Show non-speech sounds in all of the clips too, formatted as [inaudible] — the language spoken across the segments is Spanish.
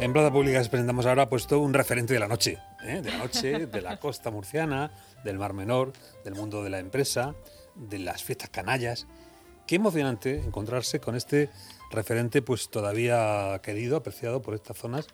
En Plaza Pública presentamos ahora puesto un referente de la noche, ¿eh? de la noche, [laughs] de la costa murciana, del Mar Menor, del mundo de la empresa, de las fiestas canallas. Qué emocionante encontrarse con este referente pues todavía querido, apreciado por estas zonas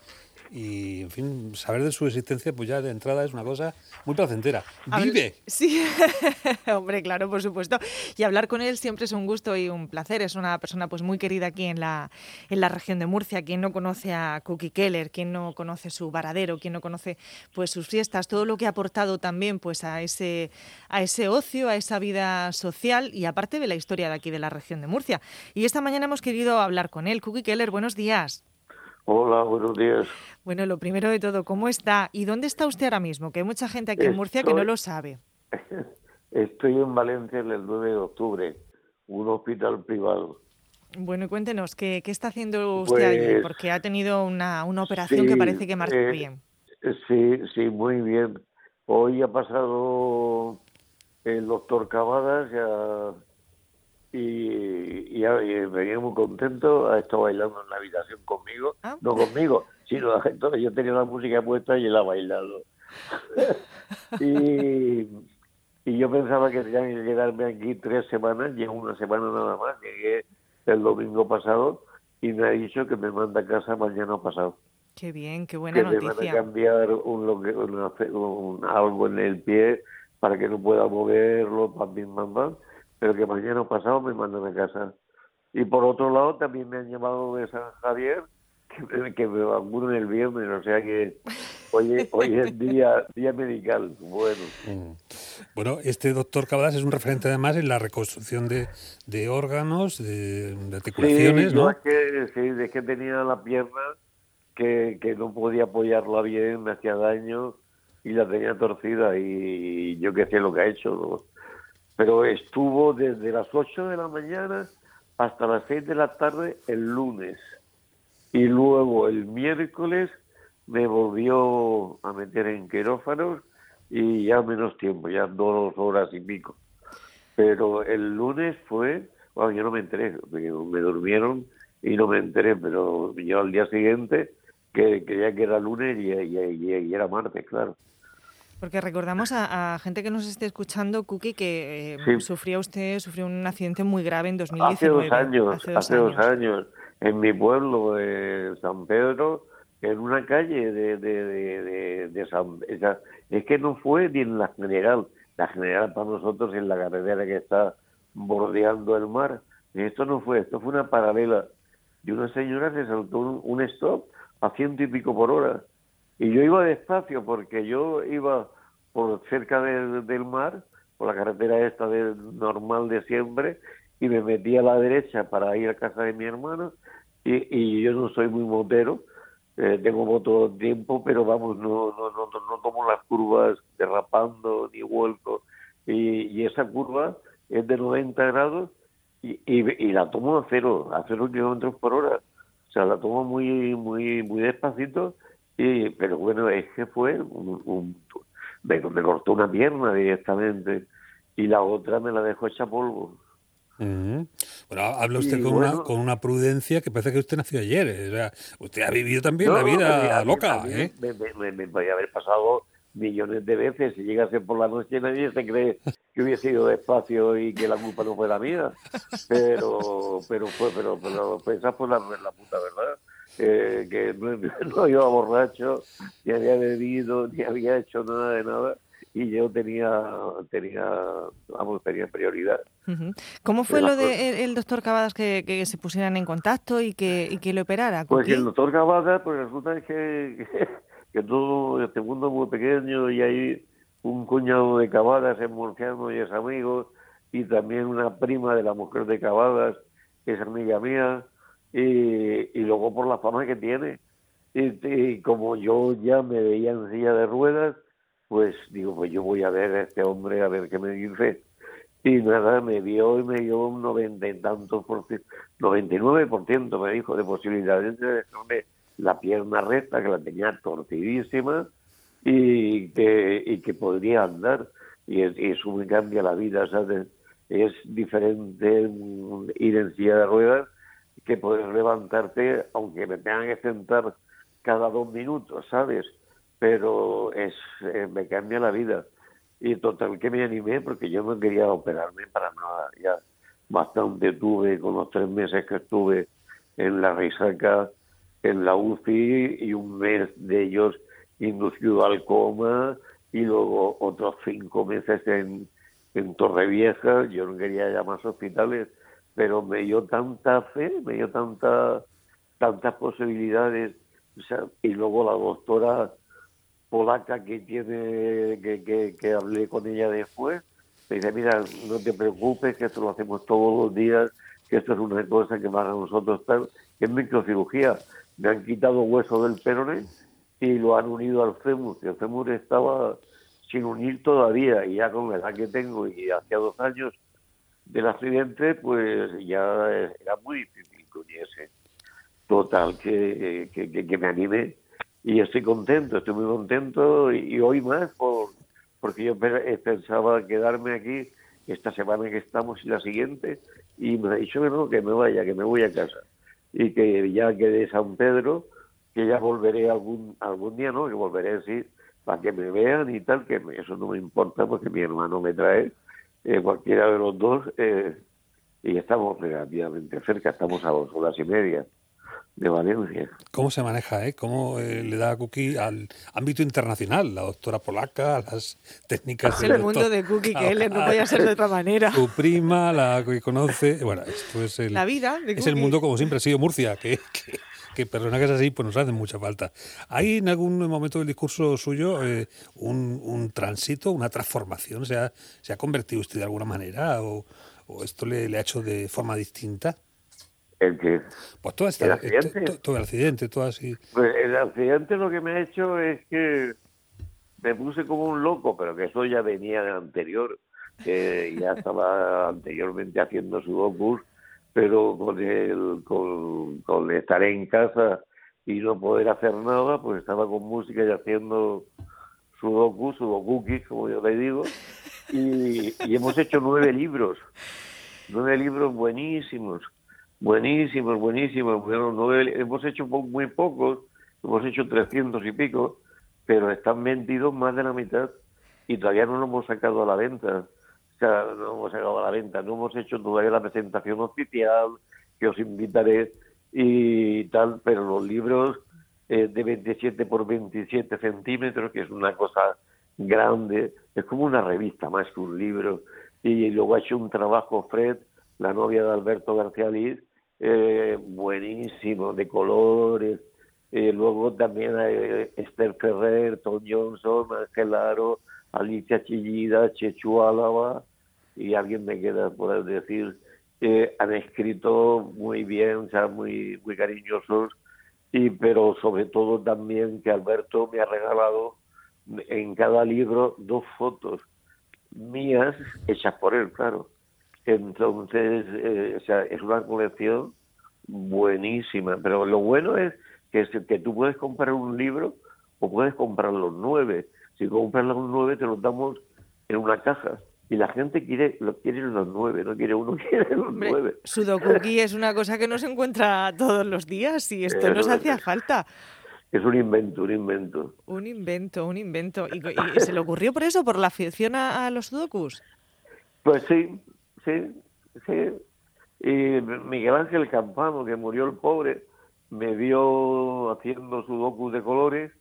y, en fin, saber de su existencia, pues ya de entrada es una cosa muy placentera. ¡Vive! sí, [laughs] hombre, claro, por supuesto. Y hablar con él siempre es un gusto y un placer. Es una persona pues muy querida aquí en la, en la región de Murcia. Quien no conoce a Cookie Keller, quien no conoce su varadero, quien no conoce pues sus fiestas, todo lo que ha aportado también pues a ese, a ese ocio, a esa vida social y aparte de la historia de aquí de la región de Murcia. Y esta mañana hemos querido hablar con él. Cookie Keller, buenos días. Hola, buenos días. Bueno, lo primero de todo, ¿cómo está? ¿Y dónde está usted ahora mismo? Que hay mucha gente aquí en Murcia que no lo sabe. [laughs] Estoy en Valencia el 9 de octubre, un hospital privado. Bueno, y cuéntenos, ¿qué, qué está haciendo usted allí? Pues, Porque ha tenido una, una operación que parece que marcha eh, bien. Sí, sí, muy bien. Hoy ha pasado el doctor Cavadas ya y, y, venía muy contento, ha estado bailando en la habitación conmigo, Ah. no conmigo, sino entonces yo tenía la música puesta y él ha bailado. [laughs] y, y yo pensaba que tenía que quedarme aquí tres semanas, llevo una semana nada más, llegué el domingo pasado y me ha dicho que me manda a casa mañana pasado. Qué bien, qué buena que me van a noticia. cambiar un, que- fe- un- algo en el pie para que no pueda moverlo, pam, pam, pam, pero que mañana pasado me mandan a casa. Y por otro lado también me han llamado de San Javier que me, que me vacunen el viernes, o sea que hoy, hoy es día, día medical. Bueno, Mm. Bueno, este doctor Cavadas es un referente además en la reconstrucción de, de órganos, de, de articulaciones, sí, ¿no? es que, sí, es que tenía la pierna que, que no podía apoyarla bien, me hacía daño y la tenía torcida y yo qué sé lo que ha hecho, ¿no? Pero estuvo desde las 8 de la mañana hasta las 6 de la tarde el lunes y luego el miércoles me volvió a meter en quirófanos y ya menos tiempo, ya dos horas y pico. Pero el lunes fue, bueno, yo no me enteré, me, me durmieron y no me enteré, pero yo al día siguiente que creía que era lunes y, y- era martes, claro. Porque recordamos a, a gente que nos esté escuchando, Cookie, que eh, Sí. sufrió usted, sufrió un accidente muy grave en Hace 2019. dos años, Hace hace dos dos, años. en mi pueblo de San Pedro, en una calle de, de, de, de- San... esa- es que no fue ni en la general, la general para nosotros en la carretera que está bordeando el mar. Esto no fue, esto fue una paralela. Y una señora se saltó un, un stop a ciento y pico por hora. Y yo iba despacio porque yo iba por cerca del- del mar, por la carretera esta de, normal de siempre, y me metí a la derecha para ir a casa de mi hermano. Y, y yo no soy muy motero, eh, tengo moto tiempo, pero vamos, no, no, no, no tomo las curvas derrapando ni vuelco. Y, y esa curva es de 90 grados y, y, y la tomo a cero, a cero kilómetros por hora. O sea, la tomo muy, muy, muy despacito, y, pero bueno, es que fue un, un- me, me cortó una pierna directamente y la otra me la dejó hecha polvo. Ujú. Bueno, habla usted Y con, una, con una prudencia que parece que usted nació ayer. eh, o sea, usted ha vivido también la No, vida a mí- loca, mí ¿eh? Me, me- me- podía haber pasado millones de veces. Si llegase por la noche nadie se cree que hubiese ido despacio y que la culpa no fuera mía. Pero, pero fue, pero, pero pues esa fue la, la puta verdad. Eh, que [laughs] no, no iba borracho, ni había bebido, ni había hecho nada de nada. Y yo tenía, tenía, vamos, tenía prioridad. ¿Cómo fue lo de el, doctor Cavadas que, que se pusieran en contacto y que, y que lo operara? Pues el doctor Cavada, pues resulta que, [laughs] que, que todo este mundo es muy pequeño y hay un cuñado de Cavadas en Murciano y es amigo, y también una prima de la mujer de Cavadas, que es amiga mía, y, y luego por la fama que tiene. Y, y como yo ya me veía en silla de ruedas, pues digo, pues yo voy a ver a este hombre a ver qué me dice. Y nada, me vio y me dio un noventa y tantos por ciento, 99 por ciento me dijo de posibilidades de dejarme la pierna recta, que la tenía torcidísima y que, y que podría andar. Y, es- y eso me cambia la vida, ¿sabes? Es diferente ir en silla de ruedas que poder levantarte, aunque me tengan que sentar cada dos minutos, ¿sabes? Pero es eh, me cambia la vida. Y total que me animé porque yo no quería operarme para nada. Ya bastante tuve con los tres meses que estuve en la resaca, en la UCI y un mes de ellos inducido al coma y luego otros cinco meses en, en Torrevieja. Yo no quería ya más hospitales, pero me dio tanta fe, me dio tanta, tantas posibilidades. y luego la doctora polaca que tiene, que, que, que hablé con ella después, me dice, mira, no te preocupes, que esto lo hacemos todos los días, que esto es una cosa que para nosotros tal, que es microcirugía. Me han quitado hueso del peroné y lo han unido al fémur. El fémur estaba sin unir todavía y ya con la edad que tengo y hacía dos años del accidente, pues ya era muy difícil que uniese. Total, que, que, me anime y estoy contento, estoy muy contento y, hoy más por porque yo pensaba quedarme aquí esta semana que estamos y la siguiente y me ha dicho que no, que me vaya, que me voy a casa y que ya quede San Pedro que ya volveré algún algún día, ¿no? Que volveré así para que me vean y tal, que eso no me importa porque mi hermano me trae eh, cualquiera de los dos eh, y estamos relativamente cerca, estamos a dos horas y media de Valencia. ¿Cómo se maneja, eh? ¿Cómo eh, le da a Cookie al ámbito internacional? La doctora polaca, las técnicas... Es el mundo de Cookie Keller, no podía ser de otra manera. [laughs] Su prima, la que conoce... Bueno, esto es el... La vida Es el mundo como siempre ha sido Murcia, que que personajes así pues nos hacen mucha falta. ¿Hay en algún momento del discurso suyo eh, un, un, tránsito, una transformación? ¿Se ha, ¿Se ha convertido usted de alguna manera o, esto le, le, ha hecho de forma distinta? ¿El qué? Pues todo, ¿El accidente? todo el accidente, todo así. Pues el accidente lo que me ha hecho es que me puse como un loco, pero que eso ya venía de anterior, que ya estaba anteriormente haciendo su opus pero con el con, estar en casa y no poder hacer nada, pues estaba con música y haciendo sudoku, sudokuki, como yo le digo, y, hemos hecho nueve libros, nueve libros buenísimos, buenísimos, buenísimos, bueno, nueve, hemos hecho muy pocos, hemos hecho trescientos y pico, pero están vendidos más de la mitad y todavía no lo hemos sacado a la venta no hemos llegado a la venta, no hemos hecho todavía la presentación oficial, que os invitaré y tal, pero los libros eh, de 27 por 27 centímetros, que es una cosa grande, es como una revista más que un libro, y luego ha hecho un trabajo Fred, la novia de Alberto García Liz, eh, buenísimo, de colores, eh, luego también hay Esther Ferrer, Tom Johnson, Ángel Aro, Alicia Chillida, Chechu Álava, y alguien me queda por decir que han escrito muy bien, o sea, muy, muy cariñosos, y, pero sobre todo también que Alberto me ha regalado en cada libro dos fotos mías hechas por él, claro. Entonces, eh, o sea, es una colección buenísima, pero lo bueno es que, que tú puedes comprar un libro o puedes comprar los nueve. Si compras los nueve, te los damos en una caja y la gente quiere, lo quiere los nueve, no quiere uno, [laughs] quiere los nueve. Sudokuki es una cosa que no se encuentra todos los días y esto nos hacía falta. Es un invento, un invento. Un invento, un invento. ¿Y, se le ocurrió por eso, por la afición a, los sudokus? Pues sí, sí, sí. Y Miguel Ángel Campano, que murió el pobre, me vio haciendo sudokus de colores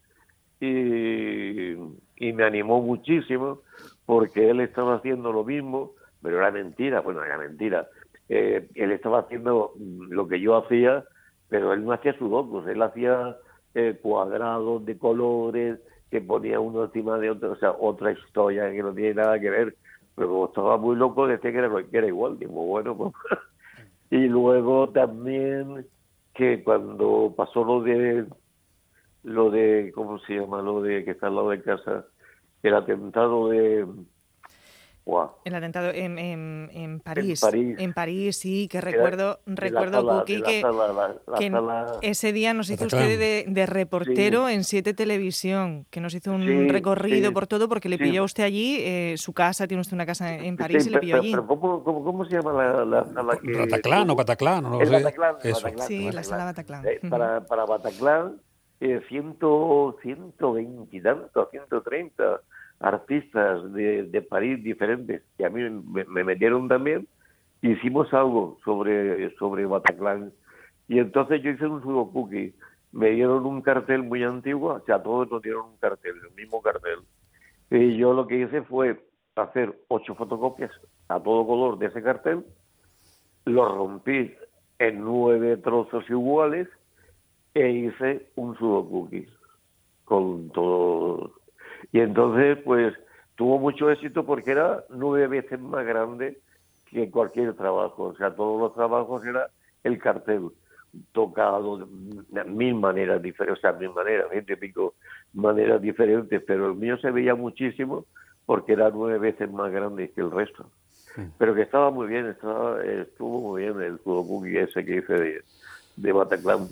y, me animó muchísimo porque él estaba haciendo lo mismo, pero era mentira, bueno, era mentira. Eh, él estaba haciendo lo que yo hacía, pero él no hacía sudokus, él hacía eh, cuadrados de colores que ponía uno encima de otro, o sea, otra historia que no tiene nada que ver, pero como estaba muy loco, decía que era, que era igual, digo, bueno, pues... [laughs] y luego también que cuando pasó lo de lo de cómo se llama lo de que está al lado de casa el atentado de... El atentado en, en, París. en, París. sí, que recuerdo, recuerdo Cookie, que, ese día nos hizo usted de, reportero en Siete Televisión, que nos hizo un recorrido por todo, porque le pilló usted allí, eh, su casa, tiene usted una casa en París y le pilló allí. ¿cómo, cómo, se llama la, sala Bataclan o Bataclan, no lo sé. Sí, la sala Bataclan. Eh, para, para Bataclan eh, ciento, 120 y tanto, 130 artistas de, de París diferentes, que a mí me, me metieron también, hicimos algo sobre, sobre Bataclan. Y entonces yo hice un cookie Me dieron un cartel muy antiguo, o sea, todos nos dieron un cartel, el mismo cartel. Y yo lo que hice fue hacer ocho fotocopias a todo color de ese cartel, lo rompí en nueve trozos iguales e hice un cookie con todo. Y entonces, pues, tuvo mucho éxito porque era nueve veces más grande que cualquier trabajo. O sea, todos los trabajos era el cartel tocado de mil maneras diferentes, o sea, mil maneras, veinte pico maneras diferentes, pero el mío se veía muchísimo porque era nueve veces más grande que el resto. Pero que estaba muy bien, estaba, estuvo muy bien el Kudokuki ese que hice de, de Bataclan.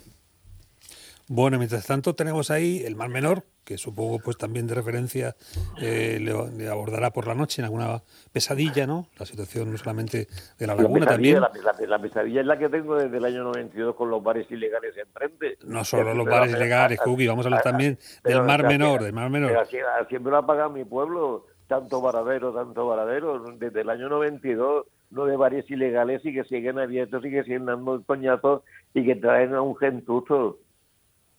Bueno, mientras tanto tenemos ahí el Mar Menor, que supongo pues también de referencia eh, le, abordará por la noche en alguna pesadilla, ¿no? La situación no solamente de la laguna también. La, pesadilla es la que tengo desde el año 92 con los bares ilegales enfrente. No solo los bares ilegales, Cookie, vamos a hablar también del Mar Menor, del Mar Menor. Pero la paga mi pueblo, tanto varadero, tanto varadero, desde el año 92 no de bares ilegales y que siguen abiertos y que siguen dando coñazos y que traen a un gentuzo.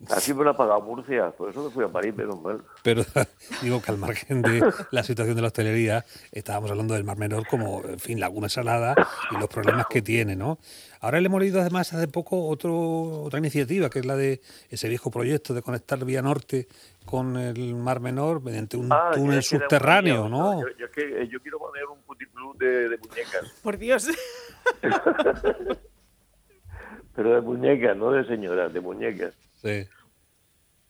Así me lo ha pagado Murcia, por eso me fui a París, menos mal. Pero [laughs] digo que al margen de la situación de la hostelería, estábamos hablando del Mar Menor como, en fin, laguna salada y los problemas que tiene, ¿no? Ahora le hemos leído además hace poco otro, otra iniciativa, que es la de ese viejo proyecto de conectar Vía Norte con el Mar Menor mediante un ah, túnel subterráneo, ¿no? Yo, que, yo, quiero poner un puticlub de, de muñecas. Por Dios. [laughs] Pero de muñecas, no de señoras, de muñecas. Sí.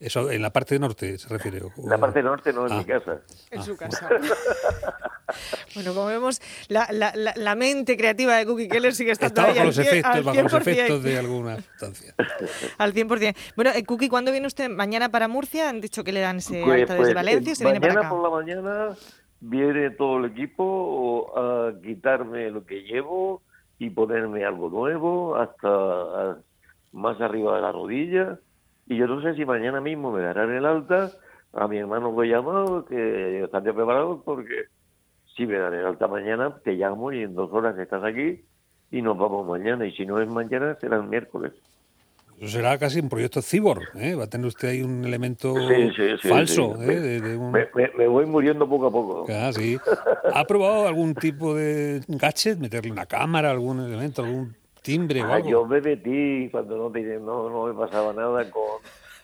Eso en la parte norte se refiere. En la parte norte no en mi ah. casa. En su casa. [laughs] bueno, como vemos, la, la, la, mente creativa de Cookie Keller sigue estando ahí bajo los efectos, bajo los efectos de alguna sustancia. [laughs] al 100%. Bueno, eh, Cookie, ¿cuándo viene usted? ¿Mañana para Murcia? Han dicho que le dan ese pues, desde pues, Valencia y se viene para acá. por la mañana viene todo el equipo a quitarme lo que llevo y ponerme algo nuevo hasta más arriba de la rodilla y yo no sé si mañana mismo me darán el alta. A mi hermano lo he llamado, que están preparados, porque si me dan el alta mañana, te llamo y en dos horas estás aquí y nos vamos mañana. Y si no es mañana, será el miércoles. Eso será casi un proyecto cyborg, ¿eh? Va a tener usted ahí un elemento falso. ¿eh? Me, voy muriendo poco a poco. Ah, sí. ¿Ha probado algún tipo de gadget? ¿Meterle una cámara, algún elemento, algún timbre ah, Yo me metí cuando no, no, no me pasaba nada con,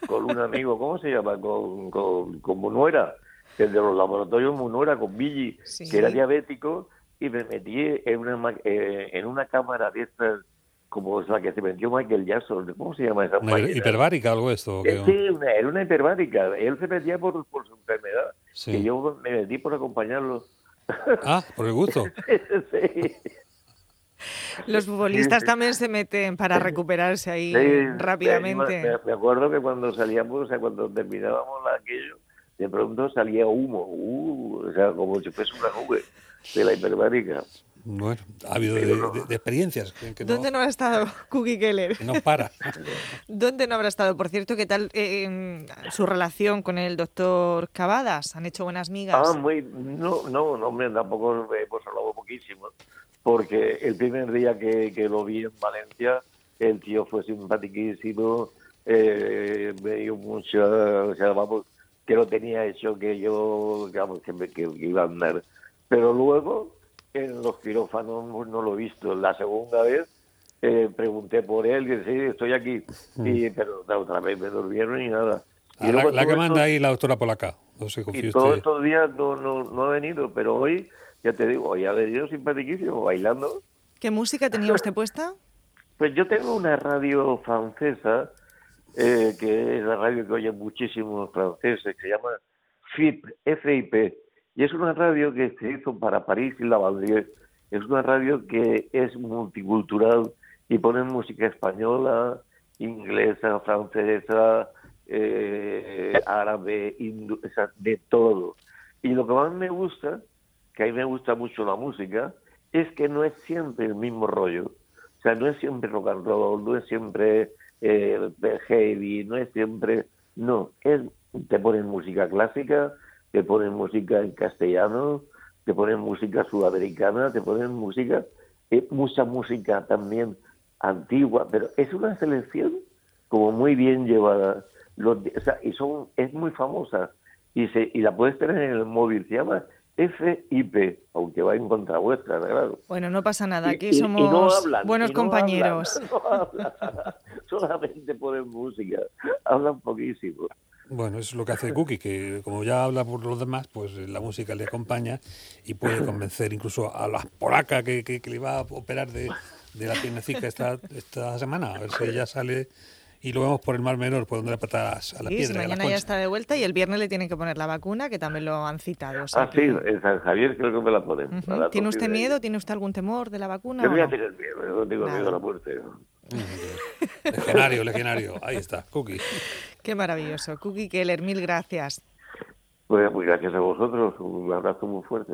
con un amigo, ¿cómo se llama? Con, con, con Munuera, el de los laboratorios Munuera, con Billy, que era diabético, y me metí en una, eh, en una cámara de estas como la que se metió Michael Jackson, ¿cómo se llama esa ¿Una hiperbárica algo esto? Eh, sí, era una hiperbárica. Él se metía por, por su enfermedad, y yo me metí por acompañarlo. Ah, por el gusto. [laughs] sí. [laughs] Los futbolistas también se meten para recuperarse ahí rápidamente. Me, acuerdo que cuando salíamos, o sea, cuando terminábamos aquello, de pronto salía humo, uh, o sea, como si fuese una nube de la hiperbárica. Bueno, ha habido de, experiencias. ¿Dónde no, ha estado [laughs] Cookie Keller? no para. [laughs] ¿Dónde no habrá estado? Por cierto, ¿qué tal eh, su relación con el doctor Cavadas? ¿Han hecho buenas migas? Ah, muy, no, no, no, hombre, tampoco hemos hablado poquísimo porque el primer día que, lo vi en Valencia, el tío fue simpaticísimo, eh, me dio mucho, o sea, vamos, que lo tenía hecho que yo, digamos, que, me, que, iba a andar. Pero luego, en los quirófanos no lo he visto. La segunda vez eh, pregunté por él, y sí, estoy aquí, mm. y, pero la otra vez me durmieron y nada. Y ah, la, que manda ahí la doctora Polaca. No sé, y todos estos días no, no, no ha venido, pero hoy ya te digo, hoy ha venido simpaticísimo, bailando. ¿Qué música tenía usted puesta? [laughs] Pues yo tengo una radio francesa, eh, que es la radio que oyen muchísimos franceses, que se llama FIP, FIP, y es una radio que se hizo para París y la Lavandrier. Es una radio que es multicultural y pone música española, inglesa, francesa, eh, árabe, hindú, de todo. Y lo que más me gusta que a mí me gusta mucho la música, es que no es siempre el mismo rollo. O sea, no es siempre rock and roll, no es siempre eh, heavy, no es siempre... No, es, te ponen música clásica, te ponen música en castellano, te ponen música sudamericana, te ponen música, eh, mucha música también antigua, pero es una selección como muy bien llevada. O sea, y son, es muy famosa y, se, y la puedes tener en el móvil, se llama FIP, aunque va en contra vuestra, claro. Bueno, no pasa nada, aquí Y- y- y somos no hablan, buenos y no compañeros. hablan, [laughs] no hablan. solamente ponen música, hablan poquísimo. Bueno, eso es lo que hace Cookie, que como ya habla por los demás, pues eh, la música le acompaña y puede [laughs] convencer incluso a la polaca que, que, que le va a operar de, de la piernecica esta, esta semana, a ver si ya sale y lo vemos por el Mar Menor, por donde le patas a la Sí, si piedra. a la mañana ya está de vuelta y el viernes le tienen que poner la vacuna, que también lo han citado. o sea Ah, sí, en San Javier creo que me la ponen. ¿Tiene usted miedo? ¿Tiene usted algún temor de la vacuna? Yo voy a tener miedo, yo no tengo Nada. miedo a la muerte. [laughs] Legionario, legionario, ahí está, Cookie. Qué maravilloso. Cookie Keller, mil gracias. Pues muy gracias a vosotros, un abrazo muy fuerte.